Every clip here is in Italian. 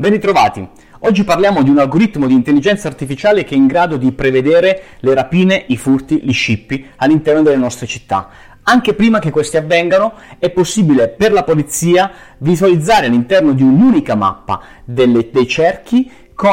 Ben ritrovati! Oggi parliamo di un algoritmo di intelligenza artificiale che è in grado di prevedere le rapine, i furti, gli scippi all'interno delle nostre città. Anche prima che questi avvengano è possibile per la polizia visualizzare all'interno di un'unica mappa delle, dei cerchi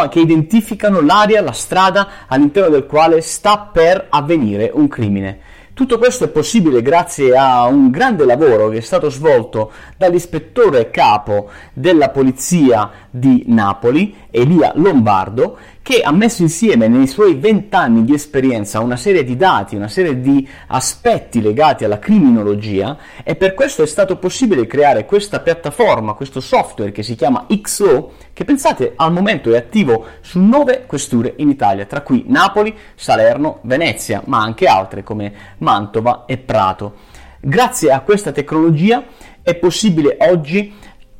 che identificano l'area, la strada all'interno del quale sta per avvenire un crimine. Tutto questo è possibile grazie a un grande lavoro che è stato svolto dall'ispettore capo della polizia di Napoli, Elia Lombardo, che ha messo insieme nei suoi vent'anni di esperienza una serie di dati, una serie di aspetti legati alla criminologia e per questo è stato possibile creare questa piattaforma, questo software che si chiama XO, che pensate al momento è attivo su nove questure in Italia, tra cui Napoli, Salerno, Venezia, ma anche altre come Mantova e Prato. Grazie a questa tecnologia è possibile oggi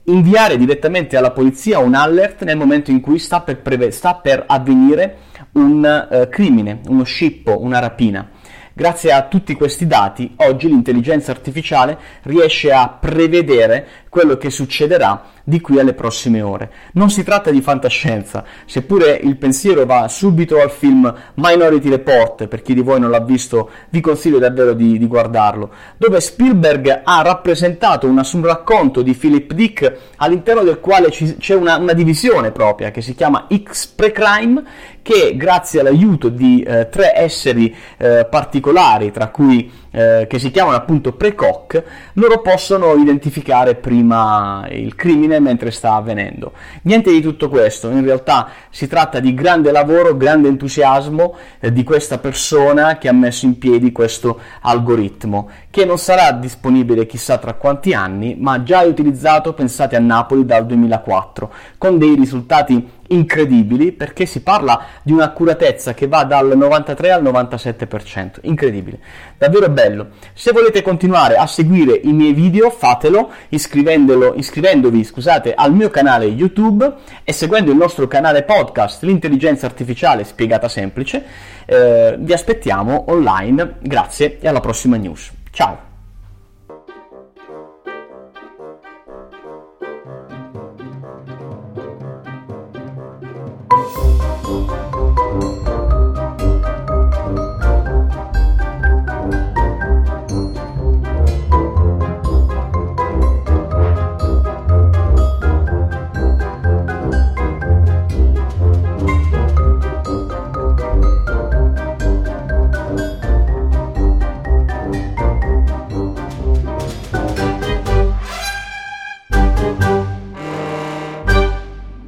inviare direttamente alla polizia un alert nel momento in cui sta per, preve- sta per avvenire un uh, crimine, uno scippo, una rapina. Grazie a tutti questi dati, oggi l'intelligenza artificiale riesce a prevedere quello che succederà di qui alle prossime ore. Non si tratta di fantascienza, seppure il pensiero va subito al film Minority Report, per chi di voi non l'ha visto vi consiglio davvero di, di guardarlo, dove Spielberg ha rappresentato una, un racconto di Philip Dick all'interno del quale ci, c'è una, una, divisione propria che si chiama X Precrime, che grazie all'aiuto di eh, tre esseri eh, particolari, tra cui eh, che si chiamano appunto precoc, loro possono identificare prima il crimine mentre sta avvenendo. Niente di tutto questo, in realtà si tratta di grande lavoro, grande entusiasmo eh, di questa persona che ha messo in piedi questo algoritmo, che non sarà disponibile chissà tra quanti anni, ma già è utilizzato, pensate a Napoli, dal 2004, con dei risultati incredibili perché si parla di un'accuratezza che va dal 93 al 97%, incredibile, davvero bello. Se volete continuare a seguire i miei video fatelo iscrivendovi scusate, al mio canale YouTube e seguendo il nostro canale podcast L'intelligenza artificiale spiegata semplice. Eh, vi aspettiamo online, grazie e alla prossima news. Ciao!